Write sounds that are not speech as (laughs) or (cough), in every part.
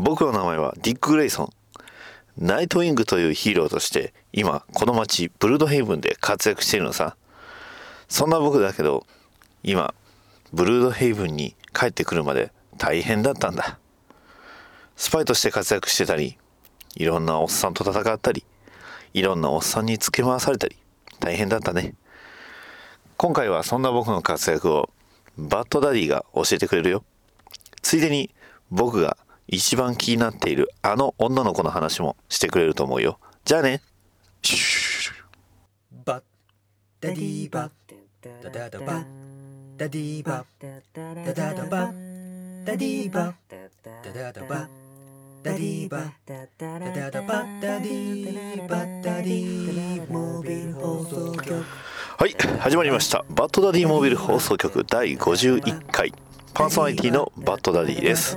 僕の名前はディック・グレイソン。ナイトウィングというヒーローとして今この街ブルードヘイブンで活躍しているのさ。そんな僕だけど今ブルードヘイブンに帰ってくるまで大変だったんだ。スパイとして活躍してたり、いろんなおっさんと戦ったり、いろんなおっさんにつけ回されたり、大変だったね。今回はそんな僕の活躍をバッドダディが教えてくれるよ。ついでに僕が一番気になっているあの女の子の話もしてくれると思うよ。じゃあね。バッダディバッダダダバッダディバッダダダバッダディバッダダダバッダディバッダダダバッダディバッダディモービル放送局はい、始まりました。バッドダディモービル放送局第51回。パーソナリティのバッドダディです。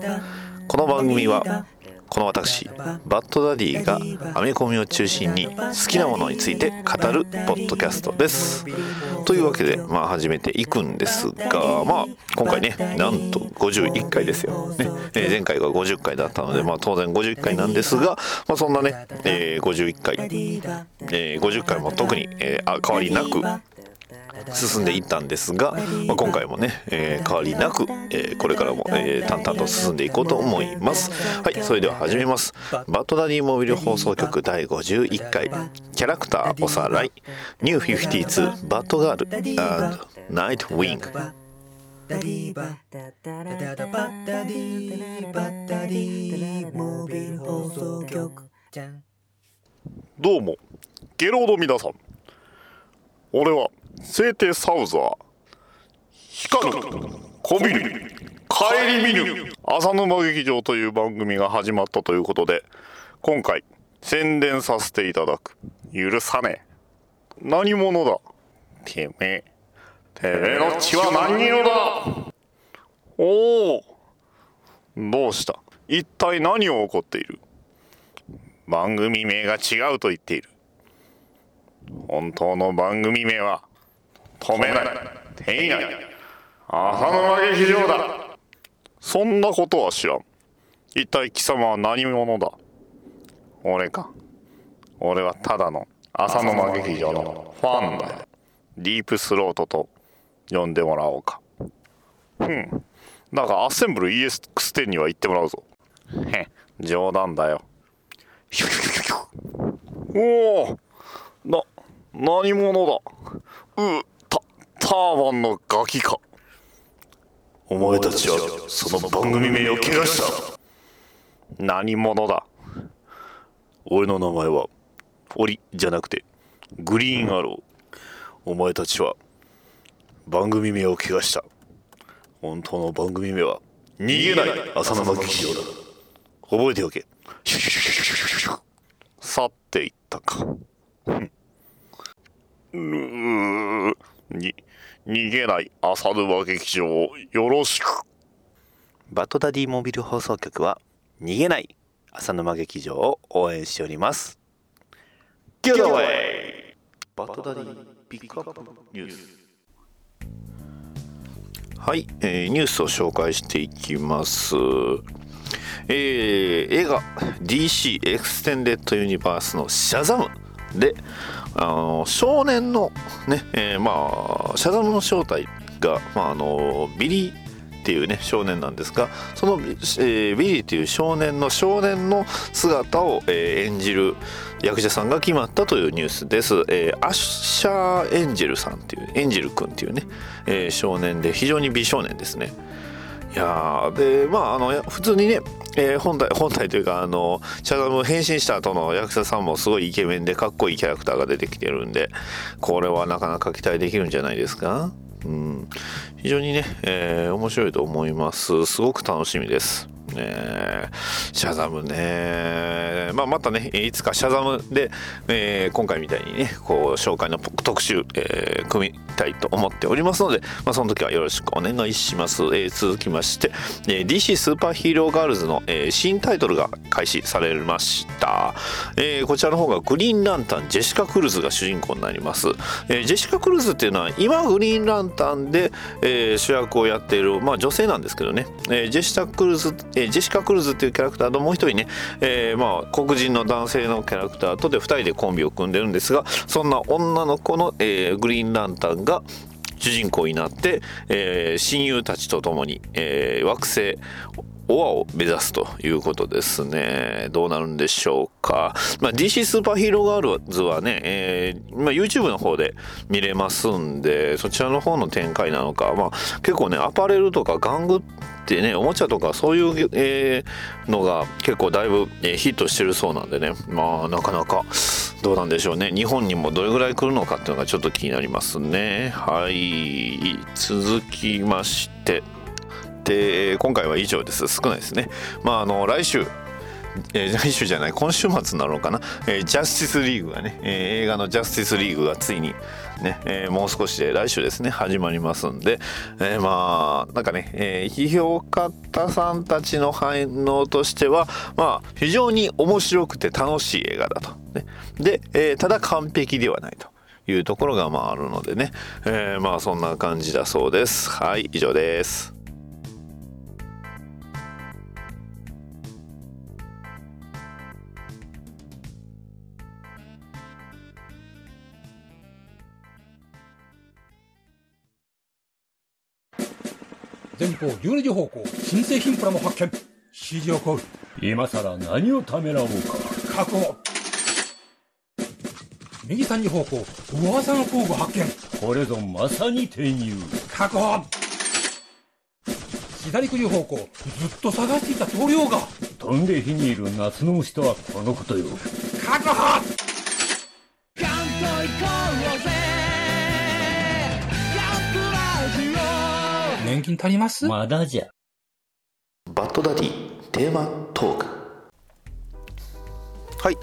この番組は、この私、バッドダディがアメコミを中心に好きなものについて語るポッドキャストです。というわけで、まあ始めていくんですが、まあ今回ね、なんと51回ですよ。ね、えー前回が50回だったので、まあ当然51回なんですが、まあそんなね、えー51回、えー50回も特に、えーあ変わりなく、進んでいったんですが、まあ、今回もね、えー変わりなく、えーこれからも、えー淡々と進んでいこうと思います。はいそれでは始めます。バッドダディモビル放送局第51回キャラクターおさらい。ニュー52バッドガールナイトウィングダディバッダダダバッダディバッダディモービル放送局。じゃん。どうも、ゲロード皆さん。俺は、聖帝サウザー。光る、こびる、帰り見ぬ、浅沼劇場という番組が始まったということで、今回、宣伝させていただく。許さねえ。何者だ？てめえ。てめえの血は何色だ？おお。どうした？一体何を起こっている？番組名が違うと言っている本当の番組名は止めない。ていない浅沼劇場だ。そんなことは知らん。一体貴様は何者だ？俺か。俺はただの浅沼劇場のファンだ。よディープスロートと呼んでもらおうか。うん。だがアッセンブル EX10 には行ってもらうぞ。へ冗談だよ。(laughs) おお。な、何者だ？う、ターバンのガキか。お前たちは、その番組名を怪我した。何者だ俺の名前は、オリじゃなくて、グリーンアロー。お前たちは、番組名を怪我した。本当の番組名は、逃げない浅沼劇場だ。覚えておけ。去っていったか。ふんうーに、逃げない浅沼劇場をよろしく。バッドダディモビル放送局は逃げない浅沼劇場を応援しております Get away! バッドダディピックアップニュースはい、えーニュースを紹介していきますえー映画 DC エクステンデッドユニバースのシャザムであの少年のね、えーまあシャザムの正体が、まあ、あのビリーっていうね少年なんですがその、えービリーっていう少年の少年の姿を、えー演じる役者さんが決まったというニュースです、えーアッシャー・エンジェルさんっていうエンジェル君っていうね、えー少年で非常に美少年ですね。いやーでまああの普通にね、えー本体本体というかあのシャザム変身した後の役者さんもすごいイケメンでかっこいいキャラクターが出てきてるんでこれはなかなか期待できるんじゃないですか？うん。非常にね、えー面白いと思います。すごく楽しみです。ね。シャザムね、まあ、またねいつかシャザムで、えー今回みたいにねこう紹介の特集、えー組みたいと思っておりますので、まあ、その時はよろしくお願いします、えー続きまして、えー DC スーパーヒーローガールズの、えー新タイトルが開始されました、えーこちらの方がグリーンランタンジェシカ・クルーズが主人公になります、えージェシカ・クルーズっていうのは今グリーンランタンで、えー主役をやっている、まあ、女性なんですけどね、えージェシカ・クルーズ、ええージェシカ・クルーズっていうキャラクターともう一人ね、えーまあ、黒人の男性のキャラクターとで2人でコンビを組んでるんですがそんな女の子の、えーグリーンランタンが主人公になって、えー親友たちと共に、えー惑星オアを目指すということですね。どうなるんでしょうか。まあ、DC スーパーヒーローガールズはね、えーまあ、YouTube の方で見れますんで、そちらの方の展開なのか、まあ、結構ね、アパレルとか玩具ってね、おもちゃとかそういう、えーのが結構だいぶ、えーヒットしてるそうなんでね、まあ、なかなかどうなんでしょうね。日本にもどれぐらい来るのかっていうのがちょっと気になりますね。はい。続きまして、で今回は以上です少ないですねまああの来週えー来週じゃない今週末なのかな、えージャスティスリーグがね、えー映画のジャスティスリーグがついにね、えーもう少しで来週ですね始まりますんで、えーまあなんかね、えー批評家さんたちの反応としてはまあ非常に面白くて楽しい映画だと、ね、で、えーただ完璧ではないというところがまああるのでね、えーまあそんな感じだそうです。はい以上です。前方12時方向新製品プラも発見。指示を行う今さら何をためらおうか。確保右3時方向噂の工具発見。これぞまさに転入。確保左9時方向ずっと探していた棟梁が。飛んで火にいる夏の虫とはこのことよ。確保年金足りますまだじゃ。バッドダディテーマトーク。はい。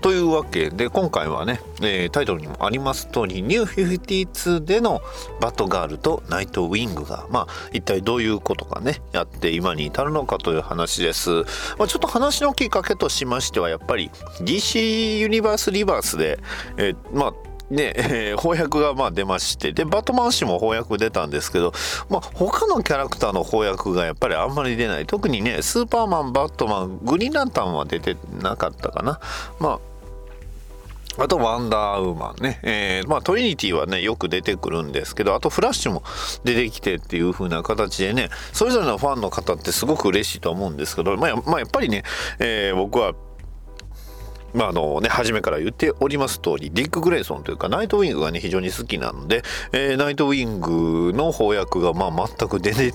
というわけで今回はね、えータイトルにもあります通りニュー52でのバッドガールとナイトウィングがまあ一体どういうことがねやって今に至るのかという話です、まあ、ちょっと話のきっかけとしましてはやっぱり DC ユニバースリバースで、えーまあね、えー翻訳がまあ出ましてでバットマン氏も翻訳出たんですけど、まあ、他のキャラクターの翻訳がやっぱりあんまり出ない。特にねスーパーマンバットマングリーンランタンは出てなかったかな。まああとワンダーウーマンね、えーまあトリニティはねよく出てくるんですけどあとフラッシュも出てきてっていう風な形でねそれぞれのファンの方ってすごく嬉しいと思うんですけど、まあ、やまあやっぱりね、えー僕はまああのね、初めから言っております通り、ディック・グレイソンというか、ナイトウィングがね、非常に好きなので、えーナイトウィングの翻訳が、まあ、全く出て、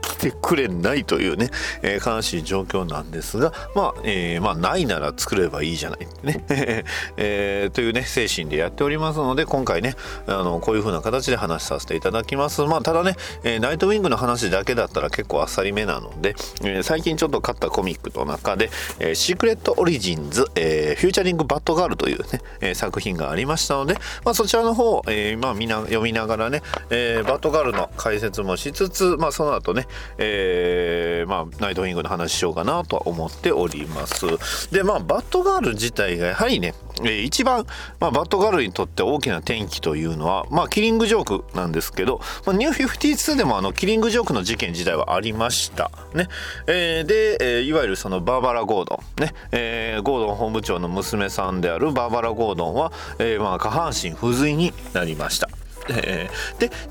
来てくれないというね、えー悲しい状況なんですが、まあ、えーまあ、ないなら作ればいいじゃないってね、(laughs) えーというね、精神でやっておりますので、今回ね、あの、こういう風な形で話させていただきます。まあ、ただね、えーナイトウィングの話だけだったら結構あっさりめなので、えー最近ちょっと買ったコミックの中で、えーシークレットオリジンズ、えーフューチャリングバッドガールというね、えー作品がありましたので、まあ、そちらの方、えーまあ、みな読みながらね、えーバッドガールの解説もしつつ、まあ、その後ね、えーまあ、ナイトウィングの話しようかなとは思っております。で、まあ、バッドガール自体がやはりね、えー一番、まあ、バッドガールにとって大きな転機というのは、まあ、キリングジョークなんですけど、まあ、ニュー52でもあのキリングジョークの事件自体はありました。ね。えーで、えーいわゆるそのバーバラ・ゴードン、ね。えーゴードン本部長の娘さんであるバーバラ・ゴードンは、えーまあ、下半身不随になりました。で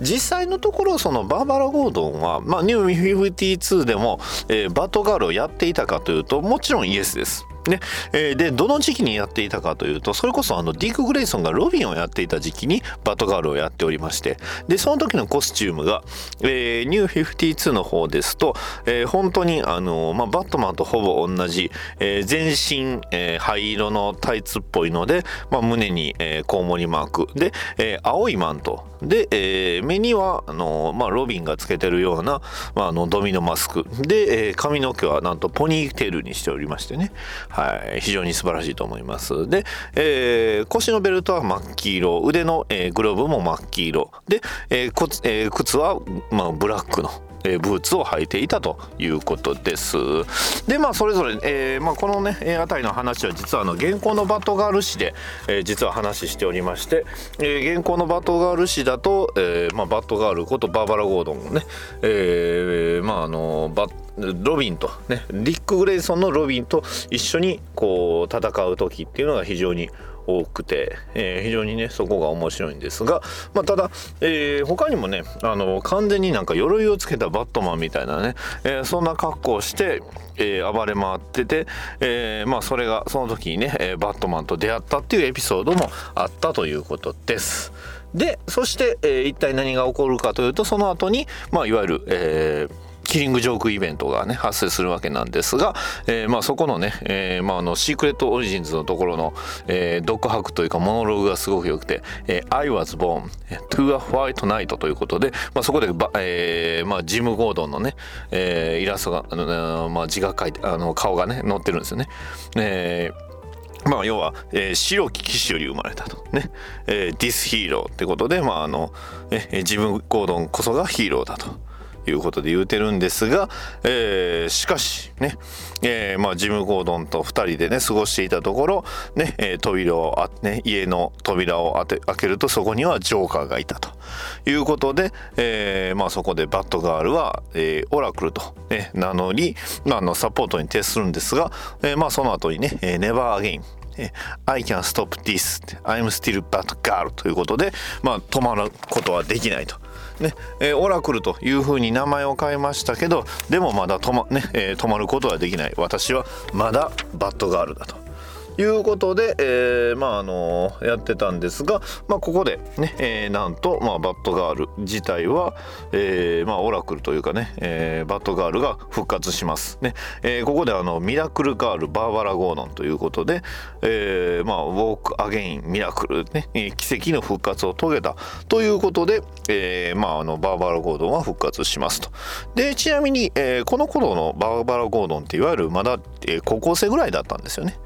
実際のところそのバーバラ・ゴードンは、まあ、ニュー52でも、えーバトガールをやっていたかというともちろんイエスです。ね。えーでどの時期にやっていたかというとそれこそあのディーク・グレイソンがロビンをやっていた時期にバッドガールをやっておりましてでその時のコスチュームが、えーニュー52の方ですと、えー本当にあの、まあ、バットマンとほぼ同じ、えー全身、えー灰色のタイツっぽいので、まあ、胸に、えーコウモリマークで、えー青いマントで、えー目にはあの、まあ、ロビンがつけてるような、まあ、あのドミノマスクで、えー髪の毛はなんとポニーテールにしておりましてね、はい、非常に素晴らしいと思います。で、えー腰のベルトは真っ黄色。腕の、えーグローブも真っ黄色。で、えーこつえ靴は、まあ、ブラックの。えーブーツを履いていたということです。でまあそれぞれ、えーまあ、このねえーあたりの話は実はあの現行のバトガール誌で、えー実は話しておりまして、えー現行のバトガール誌だと、えーまあ、バットガールことバーバラ・ゴードンをね、えーまああのバッロビンとねリック・グレイソンのロビンと一緒にこう戦う時っていうのが非常に多くて、えー非常にねそこが面白いんですが、まあ、ただ、えー他にもねあの完全になんか鎧をつけたバットマンみたいなね、えーそんな格好をして、え暴れ回ってて、えまあ、それがその時にね、えバットマンと出会ったっていうエピソードもあったということです。でそして、え一体何が起こるかというとその後に、まあ、いわゆる、えーキリングジョークイベントがね発生するわけなんですが、えーまあ、そこのね、えーまあ、あのシークレットオリジンズのところの、えー、独白というかモノローグがすごく良くて「えー I was born to a white knight」ということで、まあ、そこでば、えーまあ、ジム・ゴードンのね、えーイラストが、あのまあ、字が書いてあの顔がね載ってるんですよね。えーまあ要は、えー白き騎士より生まれたとね、えー、 this hero ってことでまああの、えージム・ゴードンこそがヒーローだと。いうことで言うてるんですが、えーしかしね、えーまあ、ジム・ゴードンと2人でね過ごしていたところ、ねえー扉をあ、ね、家の扉を当て開けるとそこにはジョーカーがいたということで、えーまあ、そこでバッドガールは、えーオラクルと、ね、名乗り、まあ、のサポートに徹するんですが、えーまあ、その後にね「えー Never Again」I can stop this I'm still bad girl ということで、まあ、止まることはできないと。ねえーオラクルというふうに名前を変えましたけどでもまだ止ま,、ねえー止まることはできない私はまだバッドガールだと。いうことで、えーまああのやってたんですが、まあ、ここでね、えーなんと、まあ、バッドガール自体は、えーまあ、オラクルというかね、えーバッドガールが復活します。ね、えーここであのミラクルガールバーバラ・ゴードンということで、えーまあ、ウォーク・アゲイン・ミラクル、ね、奇跡の復活を遂げたということで、えーまあ、あのバーバラ・ゴードンは復活しますと。でちなみに、えーこの頃のバーバラ・ゴードンっていわゆるまだ、えー高校生ぐらいだったんですよね。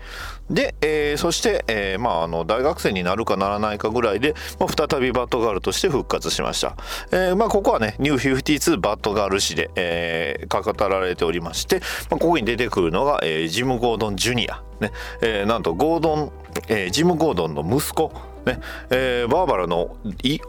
で、えーそして、えーまあ、あの大学生になるかならないかぐらいで、まあ、再びバットガールとして復活しました、えーまあ、ここはねニュー52バットガール誌で、えー語られておりまして、まあ、ここに出てくるのが、えージム・ゴードン・ジュニア、ね。えーなんとゴードン、えージム・ゴードンの息子ね。えーバーバラの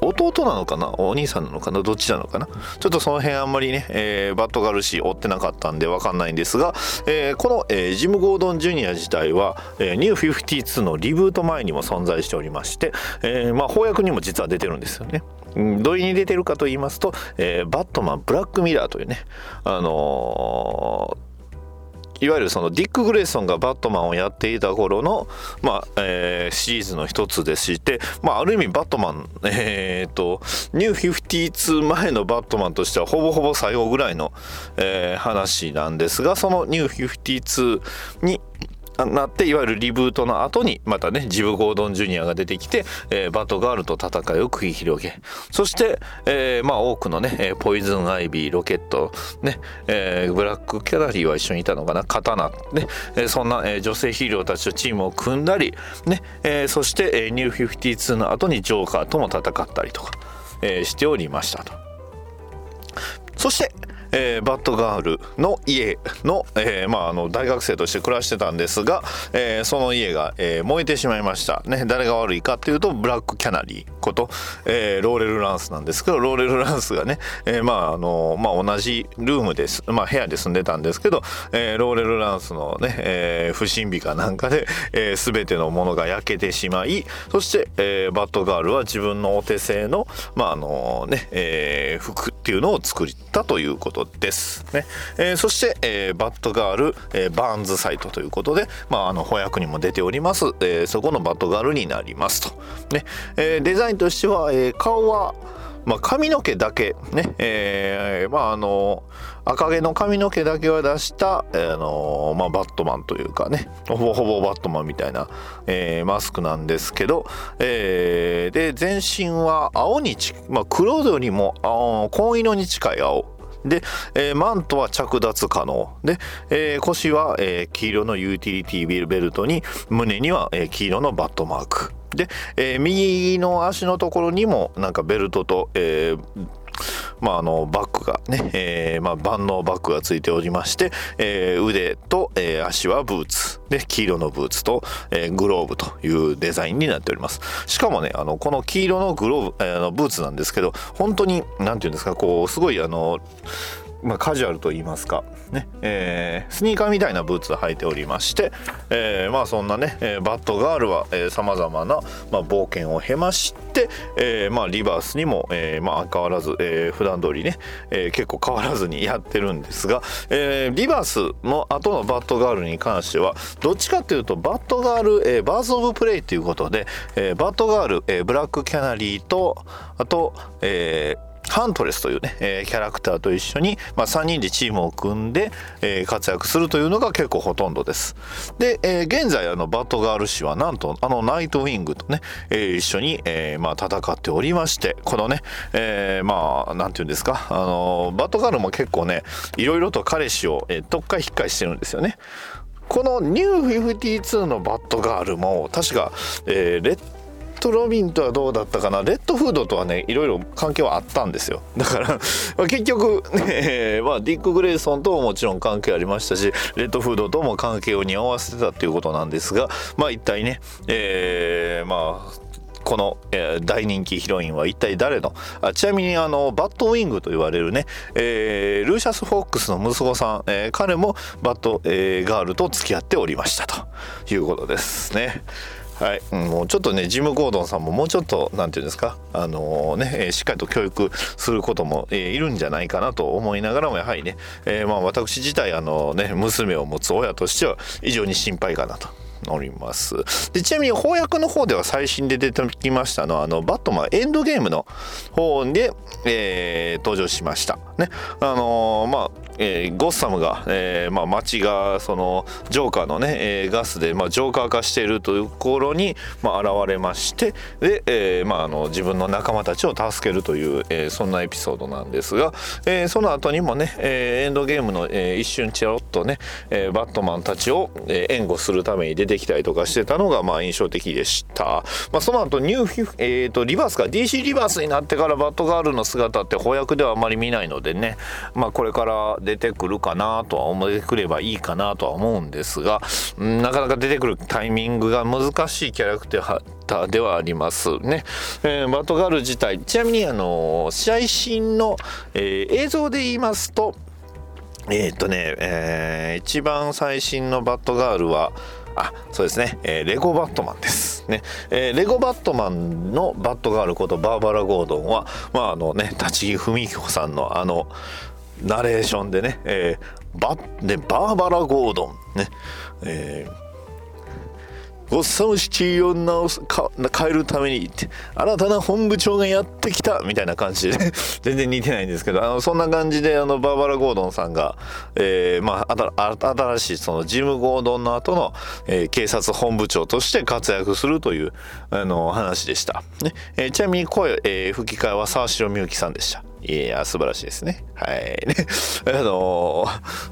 弟なのかな？お兄さんなのかな？どっちなのかな？ちょっとその辺あんまりね、えーバッドガール誌追ってなかったんでわかんないんですが、えーこの、えージム・ゴードン・ジュニア自体は、えーニュー52のリブート前にも存在しておりまして、えーまあ、翻訳にも実は出てるんですよね。どういうに出てるかと言いますと、えーバットマン・ブラック・ミラーというね、あのーいわゆるそのディック・グレイソンがバットマンをやっていた頃の、まあえーシリーズの一つでして、まあ、ある意味バットマン、(laughs) えー、とニュー52前のバットマンとしてはほぼほぼ最後ぐらいの、えー話なんですがそのニュー52になっていわゆるリブートの後にまたねジム・ゴードン・ジュニアが出てきて、えーバトガールと戦いを繰り広げそして、えーまあ多くのねポイズン・アイビーロケットね、えーブラック・キャナリーは一緒にいたのかな？刀ね、えーそんな、えー女性ヒーローたちとチームを組んだりね、えーそして、えーニュー52の後にジョーカーとも戦ったりとか、えーしておりましたと。そして、えーバッドガールの家の,、えーまあ、あの大学生として暮らしてたんですが、えーその家が、えー燃えてしまいました、ね、誰が悪いかっていうとブラックキャナリーこと、えーローレル・ランスなんですけどローレル・ランスがね、えーまああのまあ、同じルームです、まあ、部屋で住んでたんですけど、えーローレル・ランスのね、えー不審火かなんかで、えー全てのものが焼けてしまいそして、えーバッドガールは自分のお手製の,、まああのねえー服っていうのを作ったということです。ね、えーそして、えーバッドガール、えーバーンズサイトということで、まあ、あの翻訳にも出ております、えーそこのバッドガールになりますと、ね。えーデザインとしては、えー顔はまあ、髪の毛だけ。ね、えーまああの赤毛の髪の毛だけは出した、あのまあ、バットマンというかねほぼほぼバットマンみたいな、えーマスクなんですけど、えーで全身は青にち、まあ、黒よりも紺色に近い青。で、えーマントは着脱可能。で、えー腰は、えー黄色のユーティリティビルベルトに胸には、え黄色のバットマーク。で、え右の足のところにもなんかベルトと、えーまあ、あのバッグがね、えーまあ、万能バッグがついておりまして、えー腕と、えー足はブーツ。で黄色のブーツと、えーグローブというデザインになっております。しかもねあのこの黄色のグローブ、えーのブーツなんですけど本当に何て言うんですかこうすごいあのまあ、カジュアルと言いますか、ね。えースニーカーみたいなブーツを履いておりまして、えーまあそんなね、えーバッドガールはさまざまな、冒険を経まして、えまあ、リバースにも、えまあ、変わらず、えー普段通りね、え結構変わらずにやってるんですが、えリバースの後のバッドガールに関してはどっちかっていうとバッドガール、えバーズ・オブ・プレイということで、えバッドガール、えブラック・キャナリーとあと、えーハントレスというね、えーキャラクターと一緒に、まあ、3人でチームを組んで、えー活躍するというのが結構ほとんどです。で、えー現在あのバッドガール氏はなんとあのナイトウィングとね、え一緒に、えまあ、戦っておりましてこのね、えまあなんていうんですかあのバッドガールも結構ねいろいろと彼氏を、えー、特化引っかいしてるんですよね。このニュー52のバッドガールも確か、えーレッドロビンとはどうだったかな？レッドフードとはねいろいろ関係はあったんですよ。だから (laughs) 結局、ね (laughs) まあ、ディック・グレイソンとももちろん関係ありましたしレッドフードとも関係を匂わせてたっていうことなんですがまあ一体ね、えーまあこの、えー大人気ヒロインは一体誰の？あちなみにあのバッドウィングと言われるね、えールーシャス・フォックスの息子さん、えー彼もバッド、えーガールと付き合っておりましたということですね。はい、うんもうちょっとねジム・ゴードンさんももうちょっと何て言うんですかあのね、しっかりと教育することも、えーいるんじゃないかなと思いながらもやはりね、えーまあ私自体あのね娘を持つ親としては非常に心配かなと。おります。でちなみに翻訳の方では最新で出てきましたのはあのバットマンエンドゲームの方で、えー登場しました。ね。あのーまあ、えーゴッサムが、えーまあ、街がそのジョーカーのね、えーガスで、まあ、ジョーカー化しているというところに、まあ、現れましてで、えーまあ、あの自分の仲間たちを助けるという、えーそんなエピソードなんですが、えーその後にもね、えーエンドゲームの、えー一瞬チロッとね、えーバットマンたちを、えー援護するために出てきたりとかしてたのが、まあ、印象的でした、まあ、その後ニューフィフ、えー、とリバースか。DC リバースになってからバットガールの姿って翻訳ではあまり見ないのでね、まあ、これから出てくるかなとは思ってくればいいかなとは思うんですが、なかなか出てくるタイミングが難しいキャラクターではありますね、えーバットガール自体。ちなみにあの試合シーンの、えー映像で言いますとえーっとね、えー一番最新のバットガールは、あ、そうですね、えーレゴバットマンです。ね、えーレゴバットマンのバットガールことバーバラ・ゴードンは、まああのね、立木文彦さんのあの、ナレーションでね、えーバねバーバラ・ゴードン、ね、えーゴッサムシティを直す変えるために新たな本部長がやってきたみたいな感じで、ね、(laughs) 全然似てないんですけどあのそんな感じであのバーバラ・ゴードンさんが、えーま、あ新しいそのジム・ゴードンの後の、えー警察本部長として活躍するというあの話でした、ね。えーちなみに声、えー吹き替えは沢城みゆきさんでした。いや素晴らしいですね。はい。(laughs) あの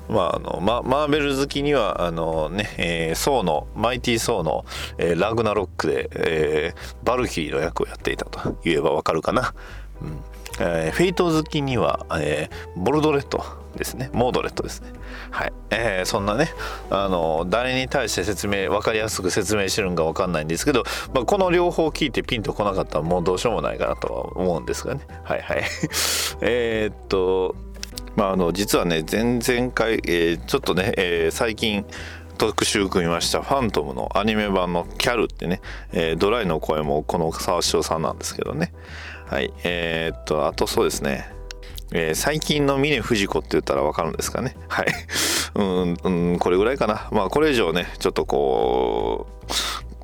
まああのママーベル好きにはあのね、えーソーのマイティーソーの、えーラグナロックで、えーバルキリーの役をやっていたと言えばわかるかな。うんえーフェイト好きには、えーボルドレットですねモードレットですねはい、えーそんなねあの誰に対して説明分かりやすく説明してるんか分かんないんですけど、まあ、この両方聞いてピンとこなかったらもうどうしようもないかなとは思うんですがね。はいはい。(laughs) えっとまああの実はね前々回、えーちょっとね、えー最近特集組みました「ファントム」のアニメ版の「キャル」ってね、えードライの声もこの沢城さんなんですけどね。はい。えーっとあとそうですね。えー最近の峰不二子って言ったらわかるんですかね。はい。(laughs) うん、うん、これぐらいかな。まあこれ以上ねちょっとこ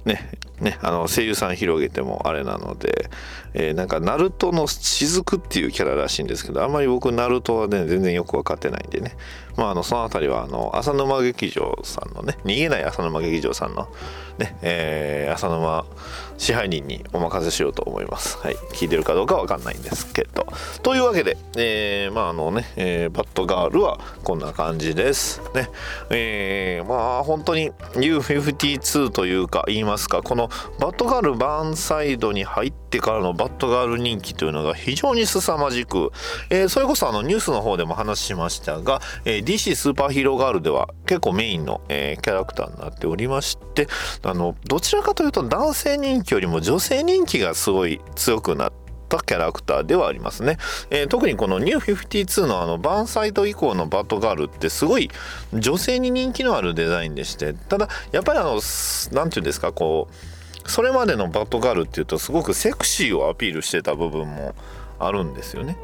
うねねあの声優さん広げてもあれなので、えーなんかナルトの雫っていうキャラらしいんですけどあんまり僕ナルトはね全然よく分かってないんでね。まあ、あのその辺りはあの浅沼劇場さんのね逃げない浅沼劇場さんのね、えー、浅沼支配人にお任せしようと思います。はい、聞いてるかどうかわかんないんですけど。というわけで、えー、まああのね、えー、バッドガールはこんな感じです。ね、えー、まあ本当に U52 というか言いますか、このバッドガールバーンサイドに入ってからのバッドガール人気というのが非常に凄まじく、えー、それこそあのニュースの方でも話しましたが、えー、DC スーパーヒーローガールでは結構メインの、えー、キャラクターになっておりまして、あのどちらかというと男性人気よりも女性人気がすごい強くなったキャラクターではありますね、えー特にこのニュー52のあのバーンサイド以降のバッドガールってすごい女性に人気のあるデザインでしてただやっぱりあの何て言うんですかこうそれまでのバッドガールっていうとすごくセクシーをアピールしてた部分もあるんですよね。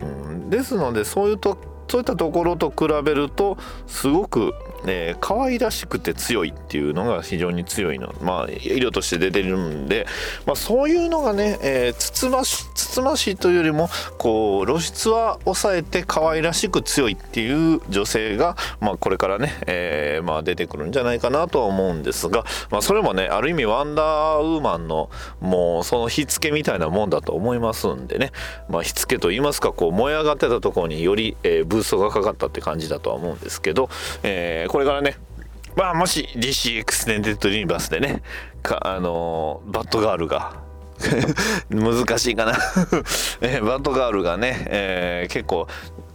うん、ですのでそういうとそういったところと比べるとすごく、えー可愛らしくて強いっていうのが非常に強いの。まあ色として出てるんで、まあ、そういうのがね、えーつつましつつましいというよりもこう露出は抑えて可愛らしく強いっていう女性が、まあ、これからね、えーまあ、出てくるんじゃないかなとは思うんですが、まあ、それもねある意味ワンダーウーマンのもうその火付けみたいなもんだと思いますんでね、まあ、火付けと言いますかこう燃え上がってたところにより、えーブーストがかかったって感じだとは思うんですけど、えーこれからね。まあもし DC エクステンデッドユニバースでねかあのーバットガールが (laughs) 難しいかな、(laughs) えバットガールがね、えー結構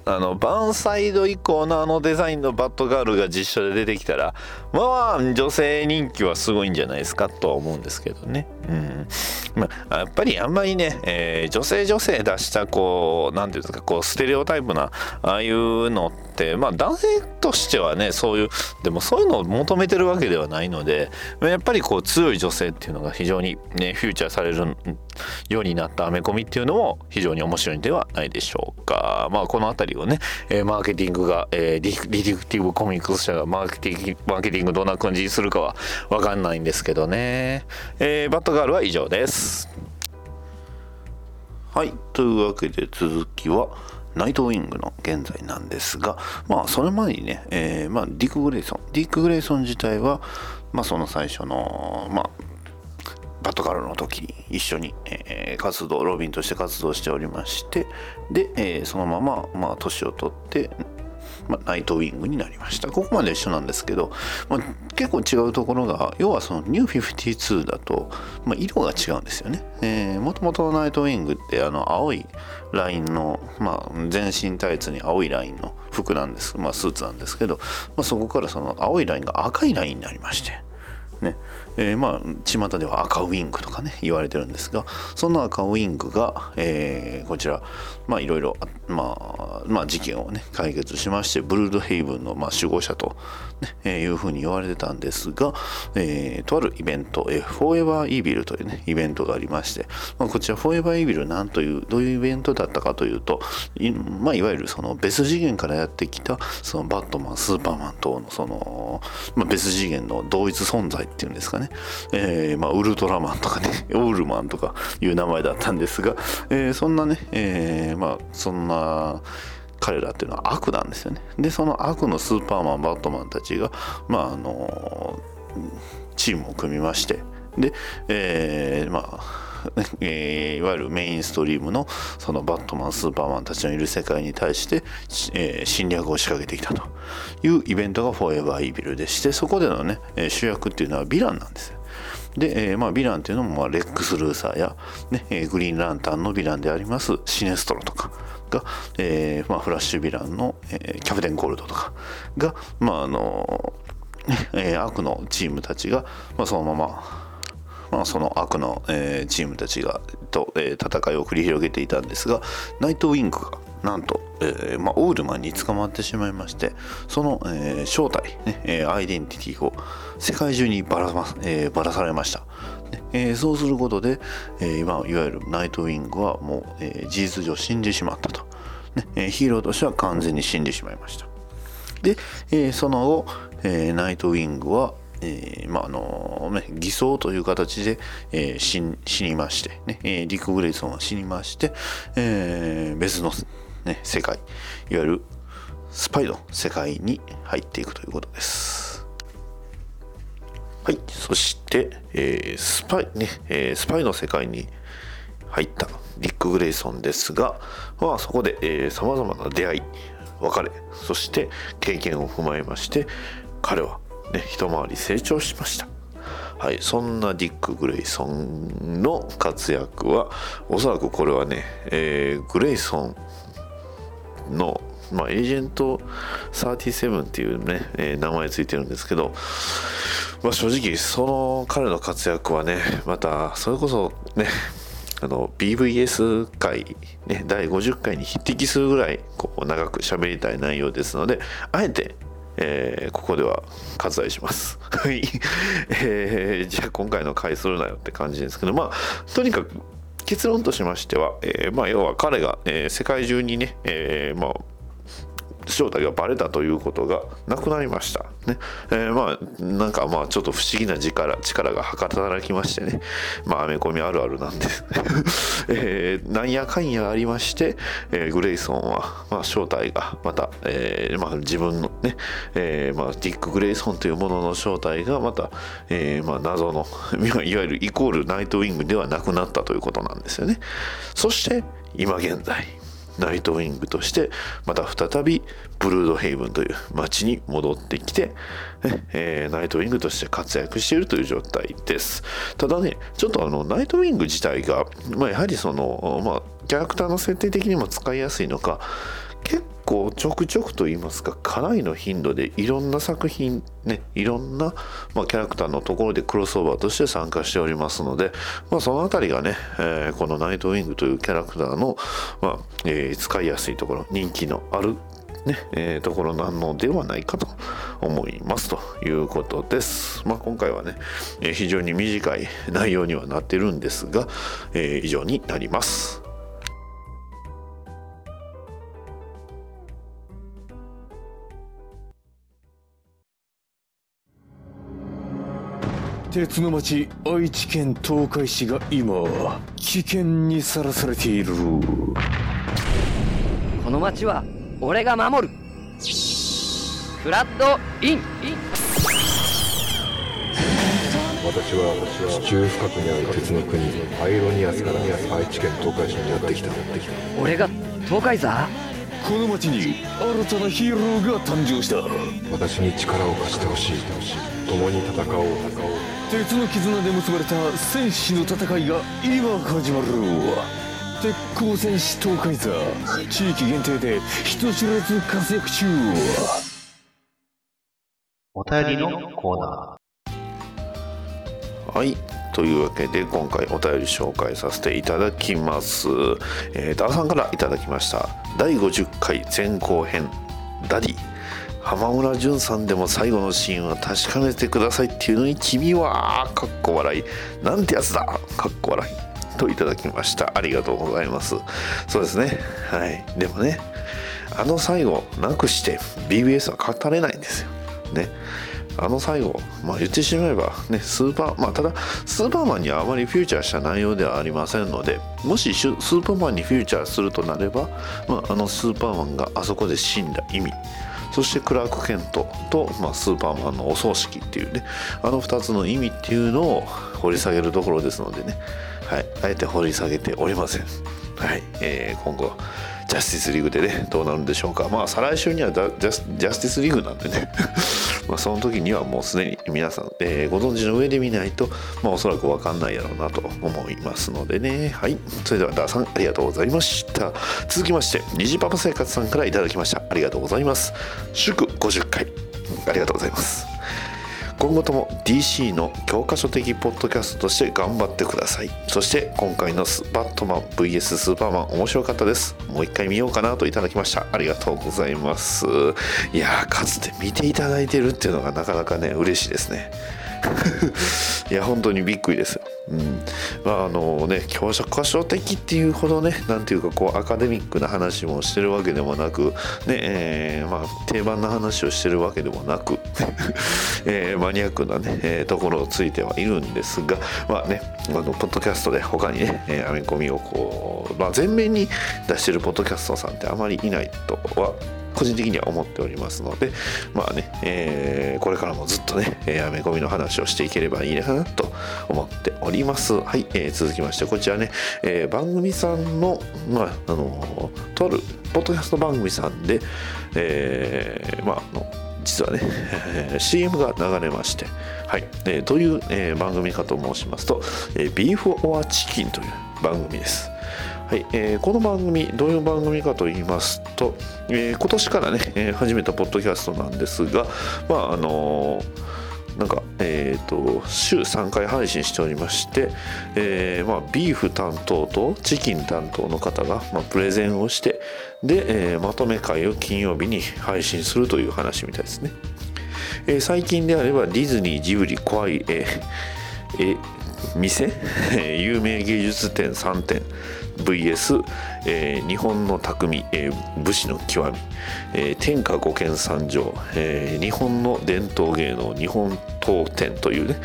あのバーンサイド以降のあのデザインのバットガールが実写で出てきたらまあ女性人気はすごいんじゃないですかとは思うんですけどね、うん。まあ、やっぱりあんまりね、えー女性女性出したこうなんていうんですかこうステレオタイプなああいうのってまあ男性としてはねそういうでもそういうのを求めてるわけではないのでやっぱりこう強い女性っていうのが非常にねフューチャーされるようになったアメコミっていうのも非常に面白いんではないでしょうか。まあこの辺りをね、えマーケティングが、えーリリディクティブコミックス社がマーケティングマーケティングどんな感じにするかはわかんないんですけどね、えーバッドガールは以上です。はい。というわけで続きはナイトウィングの現在なんですがまあそれ前にね、えーまあ、ディーク・グレイソン。ディーク・グレイソン自体はまあその最初のまあバットガルの時に一緒に、えー活動ロビンとして活動しておりましてで、えーそのまままあ年を取ってま、ナイトウィングになりました。ここまで一緒なんですけど、まあ、結構違うところが要はそのニュー52だと、まあ、色が違うんですよね、えー、もともとのナイトウィングってあの青いラインの、まあ、全身タイツに青いラインの服なんです、まあ、スーツなんですけど、まあ、そこからその青いラインが赤いラインになりましてね。えーまあ巷では赤ウィングとかね言われてるんですがその赤ウィングが、えーこちらまあいろいろまあまあ事件をね解決しましてブルードヘイブンの、まあ、守護者と、ねえーいうふうに言われてたんですが、えーとあるイベント、えー、フォーエバーイービルというねイベントがありまして、まあ、こちらフォーエバーイービルなんというどういうイベントだったかというとい,、まあ、いわゆるその別次元からやってきたそのバットマンスーパーマン等のその、まあ、別次元の同一存在っていうんですかね、えーまあ、ウルトラマンとかねオールマンとかいう名前だったんですが、えーそんなね、えーまあそんな彼らっていうのは悪なんですよね。でその悪のスーパーマンバットマンたちがまああのチームを組みましてで、えーまあ (laughs) えーいわゆるメインストリームのそのバットマンスーパーマンたちのいる世界に対して、えー侵略を仕掛けてきたというイベントがフォーエバーイービルでしてそこでのね主役っていうのはヴィランなんですよ。で、えーまあ、ヴィランっていうのも、まあ、レックス・ルーサーや、ねえーグリーンランタンのヴィランでありますシネストロとかが、えーまあ、フラッシュヴィランの、えーキャプテン・ゴールドとかが、まああのえー悪のチームたちが、まあ、そのまままあ、その悪の、えーチームたちがと、えー戦いを繰り広げていたんですがナイトウィングがなんと、えーまあ、オールマンに捕まってしまいましてその、えー正体、ねえーアイデンティティを世界中にばら,、まえーばらされました、ねえそうすることで、えー今いわゆるナイトウィングはもう、えー事実上死んでしまったと、ねえーヒーローとしては完全に死んでしまいました。で、えーその後、えーナイトウィングは、えーまああのね、偽装という形で、えー死にまして、ねえーディック・グレイソンは死にまして、えー別の、ね、世界いわゆるスパイの世界に入っていくということです。はいそして、えースパイね、えースパイの世界に入ったディック・グレイソンですが、まあ、そこでさまざまな出会い別れそして経験を踏まえまして彼は、ね、一回り成長しました。はい、そんなディック・グレイソンの活躍はおそらくこれはね、えーグレイソンの、まあ、エージェント37っていうね、えー名前ついてるんですけど、まあ、正直その彼の活躍はねまたそれこそね BVS 回、ね、第50回に匹敵するぐらいこう長く喋りたい内容ですのであえて、えーここでは割愛します。えーじゃあ今回の回するなよって感じですけどまあとにかく結論としましては、えーまあ、要は彼が、えー世界中にね、えーまあ正体がバレたということがなくなりました。ね。えーまあ、なんかまあちょっと不思議な力、力が働きましてね。まあ、アメコミあるあるなんです。(laughs) えーなんやかんやありまして、えーグレイソンは、まあ、正体がまた、えーまあ、自分のね、えーまあ、ディック・グレイソンというものの正体がまた、えーまあ、謎の、(laughs) いわゆるイコールナイトウィングではなくなったということなんですよね。そして、今現在、ナイトウィングとしてまた再びブルードヘイブンという街に戻ってきて、ねえーナイトウィングとして活躍しているという状態です。ただねちょっとあのナイトウィング自体が、まあ、やはりその、まあ、キャラクターの設定的にも使いやすいのか結構ちょくちょくと言いますかかなりの頻度でいろんな作品ねいろんな、まあ、キャラクターのところでクロスオーバーとして参加しておりますので、まあ、そのあたりがね、えーこのナイトウィングというキャラクターの、まあえー使いやすいところ人気のあるねえーところなのではないかと思いますということです。まあ、今回はね、えー非常に短い内容にはなってるんですが、えー以上になります。鉄の町愛知県東海市が今危険にさらされている。この町は俺が守る。フラッドイン。私は地中深くにある鉄の国アイロニアスから愛知県東海市にやってきた。俺が東海座？この町に新たなヒーローが誕生した。私に力を貸してほしい。共に戦おう鉄の絆で結ばれた戦士の戦いが今始まる鉄鋼戦士東海座地域限定で人知れず活躍中お便りのコーナはい。というわけで今回お便り紹介させていただきます。えー、ダーさんからいただきました。第50回前後編ダディ。浜村淳さんでも最後のシーンは確かめてくださいっていうのに君はかっこ笑い。なんてやつだ。かっこ笑い。といただきました。ありがとうございます。そうですね。はい。でもねあの最後なくして BBS は語れないんですよ。ね。あの最後、まあ、言ってしまえば、ね、スーパー、まあ、ただ、スーパーマンにはあまりフューチャーした内容ではありませんので、もしスーパーマンにフューチャーするとなれば、まあ、あのスーパーマンがあそこで死んだ意味、そしてクラーク・ケントと、まあ、スーパーマンのお葬式っていうね、あの2つの意味っていうのを掘り下げるところですのでね、はい、あえて掘り下げておりません。はい、えー今後、ジャスティスリーグでね、どうなるんでしょうか。まあ、再来週にはジャジャスティスリーグなんでね、まあその時にはもうすでに皆さん、えーご存知の上で見ないと、まあ、おそらく分かんないやろうなと思いますのでね。はい。それでは、ダーさん、ありがとうございました。続きまして、虹パパ生活さんから頂きました。ありがとうございます。祝50回、ありがとうございます。今後とも DC の教科書的ポッドキャストとして頑張ってください。そして今回のスバットマン VS スーパーマン面白かったです。もう一回見ようかなといただきました。ありがとうございます。いやーかつて見ていただいてるっていうのがなかなかね嬉しいですね。いや本当にびっくりですよ。うん、まああのね教職科書的っていうほどねなんていうかこうアカデミックな話もしてるわけでもなくね、えーまあ定番な話をしてるわけでもなく、(laughs) えーマニアックなね、えーところをついてはいるんですがまあねあのポッドキャストで他にね、えーアメコミをこう、まあ、前面に出してるポッドキャストさんってあまりいないとは個人的には思っておりますのでまあね、えーこれからもずっとねえーアメコミの話をしていければいいなと思っておりますはい、えー続きましてこちらね、えー番組さんのまああのとあるポッドキャスト番組さんでえーまあの実はね、えー CM が流れまして、はいえーどういう、えー番組かと申しますと「えー、ビーフ・オア・チキン」という番組です。はいえーこの番組どういう番組かと言いますと、えー今年からね、えー始めたポッドキャストなんですがまああのーなんか、えー、と週3回配信しておりまして、えーまあ、ビーフ担当とチキン担当の方が、まあ、プレゼンをしてで、えーまとめ会を金曜日に配信するという話みたいですね。えー最近であればディズニージブリ怖い、(laughs) えーえー店有名芸術展3点 VS、えー日本の匠、えー武士の極み、えー天下五剣三条、えー日本の伝統芸能日本刀展というね、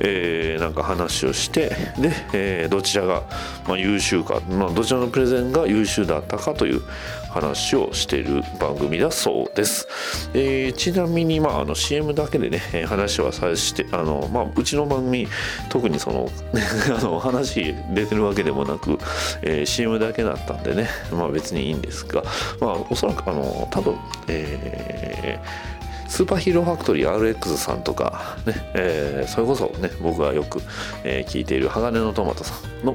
えーなんか話をしてで、えーどちらが、まあ、優秀か、まあ、どちらのプレゼンが優秀だったかという話をしている番組だそうです、えーちなみに、まあ、あの CM だけでね話はさしてあの、まあ、うちの番組特にその (laughs) あの話出てるわけでもなく、えー CM だけだったんでね、まあ、別にいいんですが、まあ、おそらくあの多分、えースーパーヒーローファクトリー RX さんとかね、えーそれこそね僕がよく、えー聞いている鋼のトマトさんの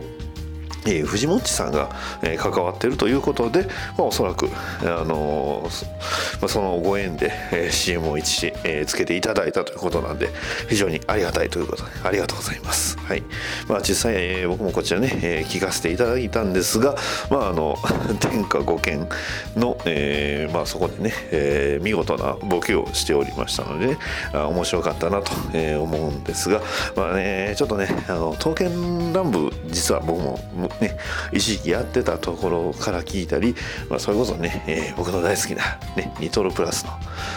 えー藤本さんが、えー関わっているということで、まあ、おそらく、あのーそまあ、そのご縁で、えー CM を一時、えーつけていただいたということなんで非常にありがたいということでありがとうございます、はい。まあ、実際、えー僕もこちらね、えー聞かせていただいたんですが、まあ、あの (laughs) 天下五剣の、えーまあ、そこでね、えー見事なボケをしておりましたので、ね、あ面白かったなと、えー思うんですが、まあね、ちょっとねあの刀剣乱舞実は僕もね一時期やってたところから聞いたり、まあ、それこそね、えー僕の大好きな、ね、ニトロプラスの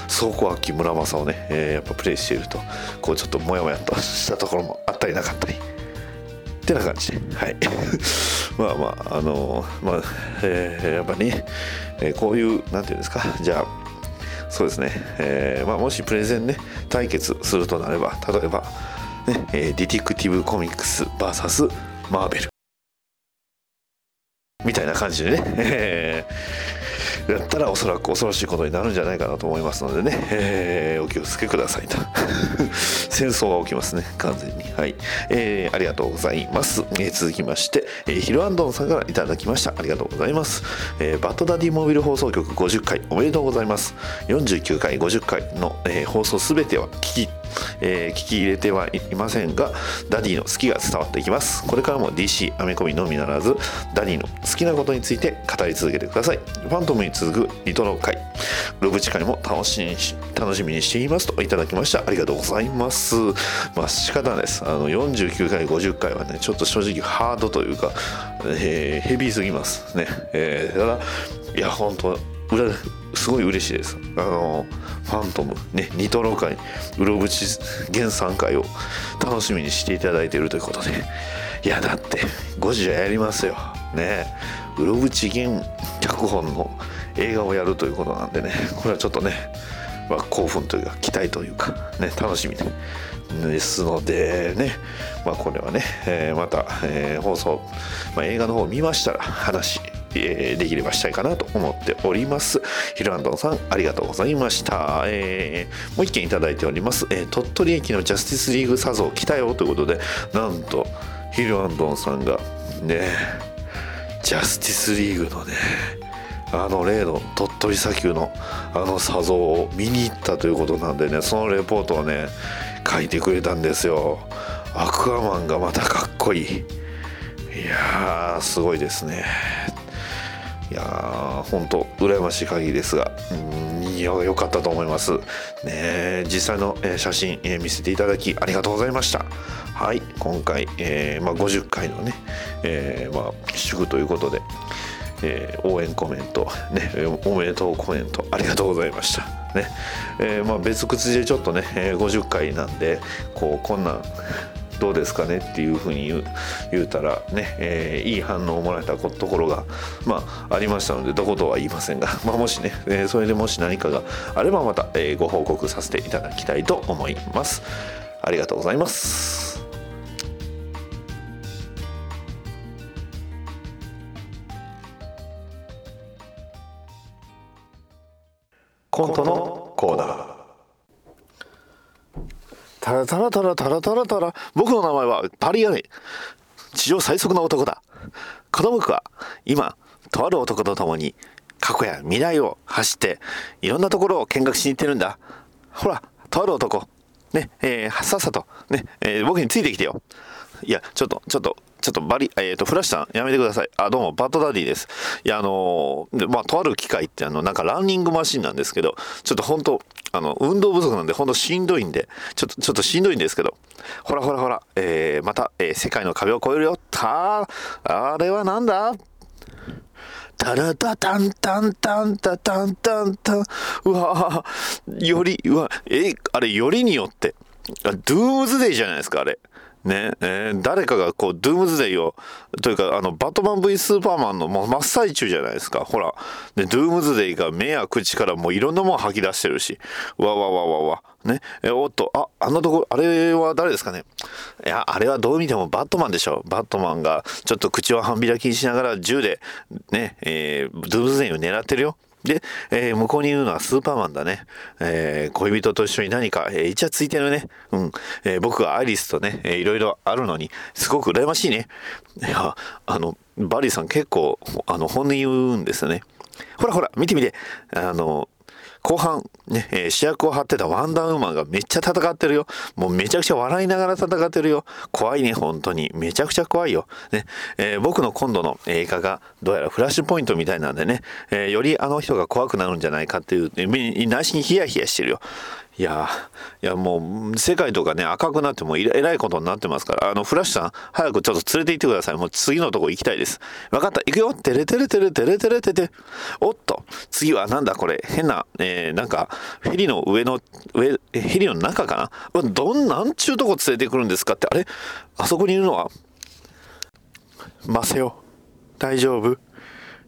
倉庫秋村正をね、えーやっぱプレイしているとこうちょっとモヤモヤとしたところもあったりなかったり。ってな感じで、はい。(laughs) まあまあ、あのまあ、えーやっぱね、えーこういう、なんていうんですか、じゃあ、そうですね、えーまあ、もしプレゼンね、対決するとなれば、例えば、ね、えーディティクティブコミックス VS マーベル。みたいな感じでね、(laughs) やったらおそらく恐ろしいことになるんじゃないかなと思いますのでね、お気をつけくださいと。(laughs) 戦争が起きますね。完全に。はい、えーありがとうございます、えー続きまして、えーヒルアンドンさんからいただきました。ありがとうございます、えーバッドダディモビル放送局50回おめでとうございます。49回50回の、えー放送すべては聞きえー聞き入れてはいませんがダディの好きが伝わっていきます。これからも DC アメコミのみならずダディの好きなことについて語り続けてください。ファントムに続くリトロ会。ロブチ会も楽しみにし楽しみにしていますといただきました。ありがとうございます。まあ仕方ないです。あの49回50回はねちょっと正直ハードというか、えーヘビーすぎますね、えーただいや本当すごい嬉しいです。あのファントムねニトロ会うろぶち原産会を楽しみにしていただいているということで。いやだってゴジラやりますよ。ね。うろぶち原脚本の映画をやるということなんでね。これはちょっとね、まあ、興奮というか期待というかね楽しみですのでね、まあ、これはね、えーまた、えー放送、まあ、映画の方を見ましたら話えーできればしたいかなと思っております。ヒルアンドンさん、ありがとうございました。えーもう一件いただいております。えー鳥取駅のジャスティスリーグさぞ来たよということで、なんと、ヒルアンドンさんが、ね、ジャスティスリーグのね、あの例の鳥取砂丘のあの砂像を見に行ったということなんでねそのレポートをね書いてくれたんですよアクアマンがまたかっこいいいやーすごいですねいやー本当羨ましい限りですがうんいや良かったと思いますね実際のえ写真え見せていただきありがとうございましたはい今回、えーまあ、50回のね、えーまあ、祝ということでえー応援コメント、ね、おめでとうコメントありがとうございました。ねえーまあ、別口でちょっとね、えー50回なんでこうこんなんどうですかねっていうふうに言う言うたらね、えーいい反応をもらえたこところがまあありましたのでどことは言いませんが、(laughs) まあ、もしね、えーそれでもし何かがあればまた、えーご報告させていただきたいと思います。ありがとうございます。コントのコーナータラタラタラタラタラタラ僕の名前はパリアネ地上最速の男だ。この僕は今とある男と共に過去や未来を走っていろんなところを見学しに行ってるんだ。ほらとある男。ねえーさっさとね、えー僕についてきてよ。いやちょっとちょっとちょっとバリ、えっ、と、フラッシュさん、やめてください。あ、どうも、バッドダディです。いや、あのーまあ、とある機械って、あの、なんかランニングマシンなんですけど、ちょっと本当あの、運動不足なんで、本当しんどいんで、ちょっと、ちょっとしんどいんですけど、ほらほらほら、えーまた、えー世界の壁を越えるよ。たーあれはなんだ？タラタタンタンタンタタンタンタン。うわ、より、うわ、え、あれ、よりによって。あドゥームズデイじゃないですか、あれ。ね、えー誰かがこう、ドゥームズデイを、というか、あの、バットマン V スーパーマンのもう真っ最中じゃないですか。ほら。で、ドゥームズデイが目や口からもういろんなもん吐き出してるし。わわわわわ。ね。えおっと、あ、あのところ、あれは誰ですかね。いや、あれはどう見てもバットマンでしょ。バットマンがちょっと口を半開きにしながら銃で、ね、えー、ドゥームズデイを狙ってるよ。で、えー向こうにいるのはスーパーマンだね。えー恋人と一緒に何か、えーイチャついてるね。うん。えー僕はアイリスとね、えーいろいろあるのに、すごく羨ましいね。いや、あの、バリーさん結構、あの、本音言うんですよね。ほらほら、見てみて。あの、後半、ね、えー主役を張ってたワンダーウーマンがめっちゃ戦ってるよ。もうめちゃくちゃ笑いながら戦ってるよ。怖いね、本当に。めちゃくちゃ怖いよ。ね、えー僕の今度の映画がどうやらフラッシュポイントみたいなんでね、えーよりあの人が怖くなるんじゃないかっていう、えー内心ヒヤヒヤしてるよ。いやいやもう世界とかね赤くなってもえらいことになってますからあのフラッシュさん早くちょっと連れて行ってください。もう次のとこ行きたいです。分かった。行くよ。テレテレテレテレテレテテおっと。次はなんだこれ。変な、えーなんかヘリの上の上ヘリの中かな。どんなんちゅうとこ連れてくるんですかって。あれ？あそこにいるのは？マセオ大丈夫。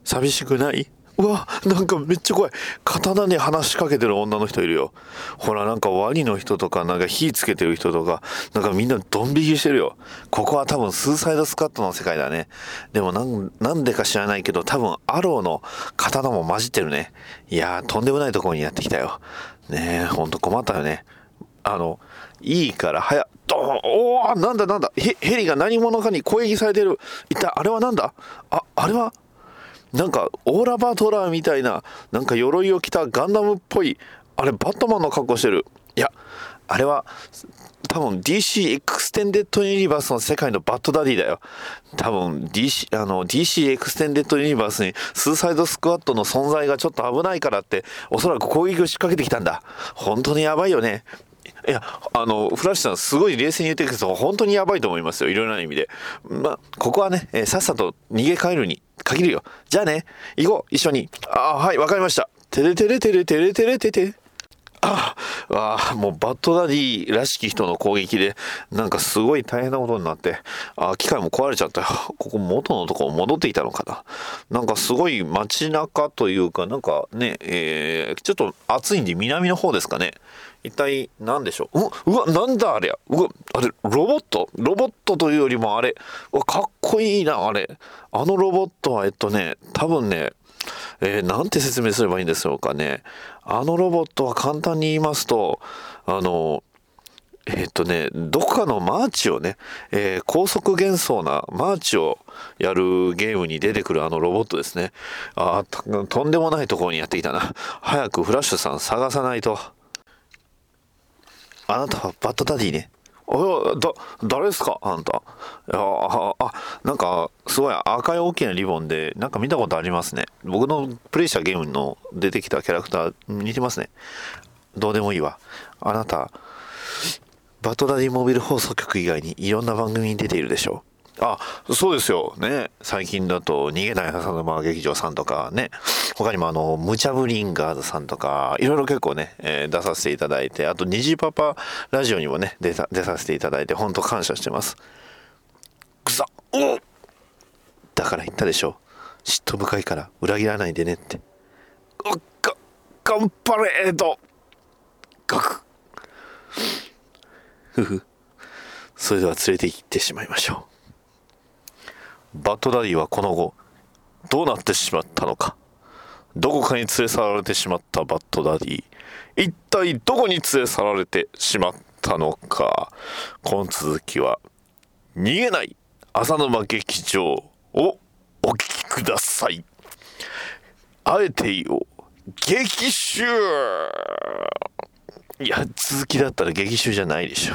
寂しくない？うわなんかめっちゃ怖い。刀に話しかけてる女の人いるよ。ほらなんかワニの人とかなんか火つけてる人とかなんかみんなドン引きしてるよ。ここは多分スーサイドスカットの世界だね。でもなんなんでか知らないけど多分アローの刀も混じってるね。いやーとんでもないところにやってきたよ。ねえほんと困ったよね。あの、いいから早っ、どおおなんだなんだ。ヘ、ヘリが何者かに攻撃されてる。一体あれはなんだ？あ、あれはなんか、オーラバトラーみたいな、なんか鎧を着たガンダムっぽい、あれ、バットマンの格好してる。いや、あれは、多分 DC エクステンデッドユニバースの世界のバッドダディだよ。多分 DC、あの DC エクステンデッドユニバースにスーサイドスクワッドの存在がちょっと危ないからって、おそらく攻撃を仕掛けてきたんだ。本当にやばいよね。いや、あの、フラッシュさん、すごい冷静に言ってるけど、本当にやばいと思いますよ。いろいろな意味で。まあ、ここはね、えーさっさと逃げ帰るに限るよ。じゃあね、行こう、一緒に。あーはい、わかりました。てれてれてれてれてれてて。あああもうバッドダディらしき人の攻撃で、なんかすごい大変なことになって、ああ機械も壊れちゃったよ。ここ元のとこ戻っていたのかな。なんかすごい街中というか、なんかね、えー、ちょっと暑いんで南の方ですかね。一体何でしょう？うわ、なんだあれ？やうわ、あれ、ロボット？ロボットというよりもあれ、うわかっこいいな、あれ。あのロボットは、えっとね、多分ね、えーなんて説明すればいいんでしょうかね。あのロボットは簡単に言いますと、あの、えっとね、どこかのマーチをね、えー高速幻想なマーチをやるゲームに出てくるあのロボットですね。あーととんでもないところにやってきたな。早くフラッシュさん探さないと。あなたはバッドダディね。あだ、誰ですか？あんた。いやあ、あ、なんか、すごい赤い大きなリボンで、なんか見たことありますね。僕のプレイしたゲームの出てきたキャラクター、似てますね。どうでもいいわ。あなた、バッドダディモビル放送局以外にいろんな番組に出ているでしょう。あそうですよ。ね。最近だと逃げない浅沼劇場さんとかね。他にもあのムチャブリンガーズさんとかいろいろ結構ね、えー出させていただいてあと虹パパラジオにもね出た出させていただいて本当感謝してます。くさおだから言ったでしょ。嫉妬深いから裏切らないでねって。おっかガンパレードガク。ふふ。それでは連れて行ってしまいましょう。バッドダディはこの後どうなってしまったのか。どこかに連れ去られてしまったバッドダディ。一体どこに連れ去られてしまったのか。この続きは逃げない浅沼劇場をお聞きください。あえて言おう。激臭いや続きだったら激臭じゃないでしょ。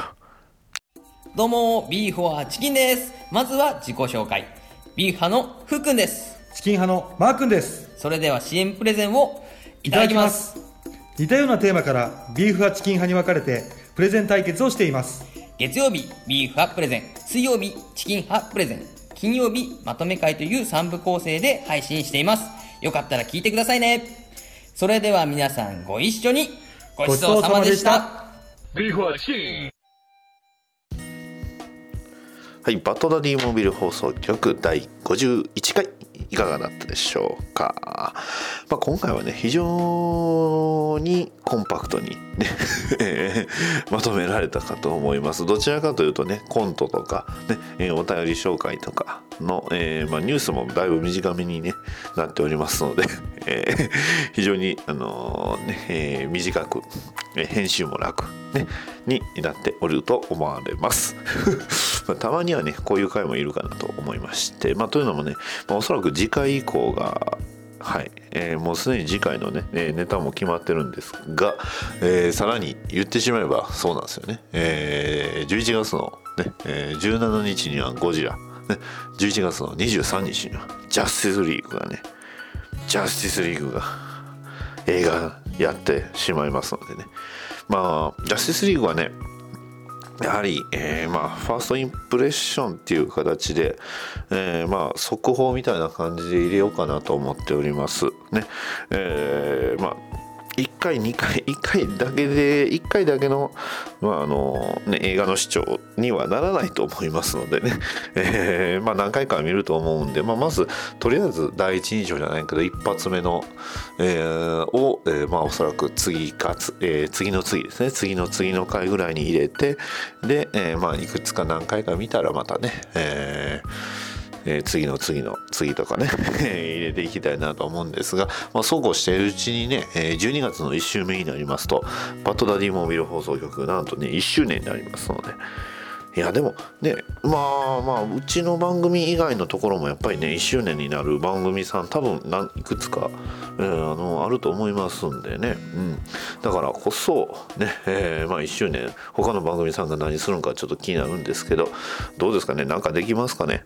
どうも、 Beef or Chicken です。まずは自己紹介。ビーフ派のふっくんです。チキン派のマー君です。それでは CM プレゼンをいただきます。似たようなテーマからビーフ派チキン派に分かれてプレゼン対決をしています。月曜日、ビーフ派プレゼン。水曜日、チキン派プレゼン。金曜日、まとめ会という3部構成で配信しています。よかったら聞いてくださいね。それでは皆さんご一緒にごちそうさまでした。ビーフはチキンはい、バトダディモビル放送局第51回いかがだったでしょうか、まあ、今回はね非常にコンパクトに、ね (laughs) まとめられたかと思います。どちらかというとねコントとか、ねお便り紹介とかの、えーまあ、ニュースもだいぶ短めに、ね、なっておりますので、(laughs) えー非常に、あのーねえー短く、えー編集も楽、ね、になっておると思われます。(laughs) まあたまにはねこういう回もいるかなと思いまして、まあ、というのもね、まあ、おそらく次回以降がはい、えーもうすでに次回のね、えーネタも決まってるんですが、えーさらに言ってしまえばそうなんですよね、えー11月の、ねえー17日にはゴジラ、11月の23日にはジャスティスリーグがねジャスティスリーグが映画やってしまいますのでねまあジャスティスリーグはねやはり、えーまあ、ファーストインプレッションっていう形で、えーまあ、速報みたいな感じで入れようかなと思っております。ね。えーまあ1回2回1回だけで1回だけの,、まああのね、映画の視聴にはならないと思いますのでね、えーまあ、何回か見ると思うんで、まあ、まずとりあえず第一印象じゃないけど一発目の、えーを、えーまあ、おそらく次かつ、え次の次ですね。次の次の回ぐらいに入れてで、えまあ、いくつか何回か見たらまたね、えーえ次の次の次とかね (laughs) 入れていきたいなと思うんですが、まあ、そうこうしているうちにね、えー12月の1週目になりますとパッドダディモービル放送局なんとね1周年になりますのでいやでもねまあまあうちの番組以外のところもやっぱりね1周年になる番組さん多分何いくつか、えーあのあると思いますんでね、うん、だからこそね、えーまあ1周年他の番組さんが何するのかちょっと気になるんですけどどうですかね？なんかできますかね？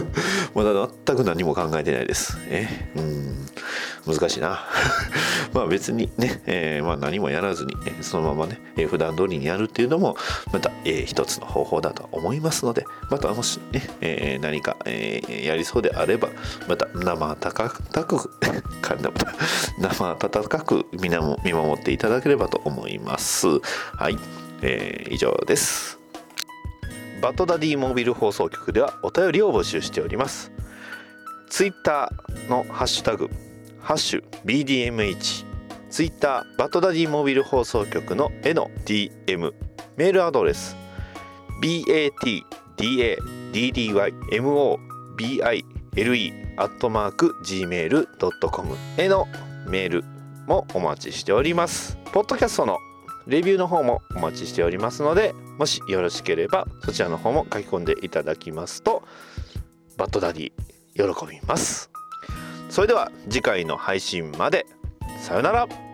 (laughs) まだ全く何も考えてないです。え？うん。難しいな。(laughs) まあ別にね、えーまあ、何もやらずにえそのままね、えー普段通りにやるっていうのもまた、えー一つの方法だと思いますのでまたもしね、えー何か、えーやりそうであればまた生温かく (laughs) (laughs) 生温かく見守っていただければと思います。はい、えー以上です。バッドダディモビル放送局ではお便りを募集しております。ツイッターのハッシュタグハッシュ BDMH ツイッターバッドダディモビル放送局のへの DM メールアドレス BATDADDYMOBILE アットマーク Gmail.com へのメールもお待ちしております。ポッドキャストのレビューの方もお待ちしておりますのでもしよろしければそちらの方も書き込んでいただきますとバッドダディ喜びます。それでは次回の配信まで。さよなら。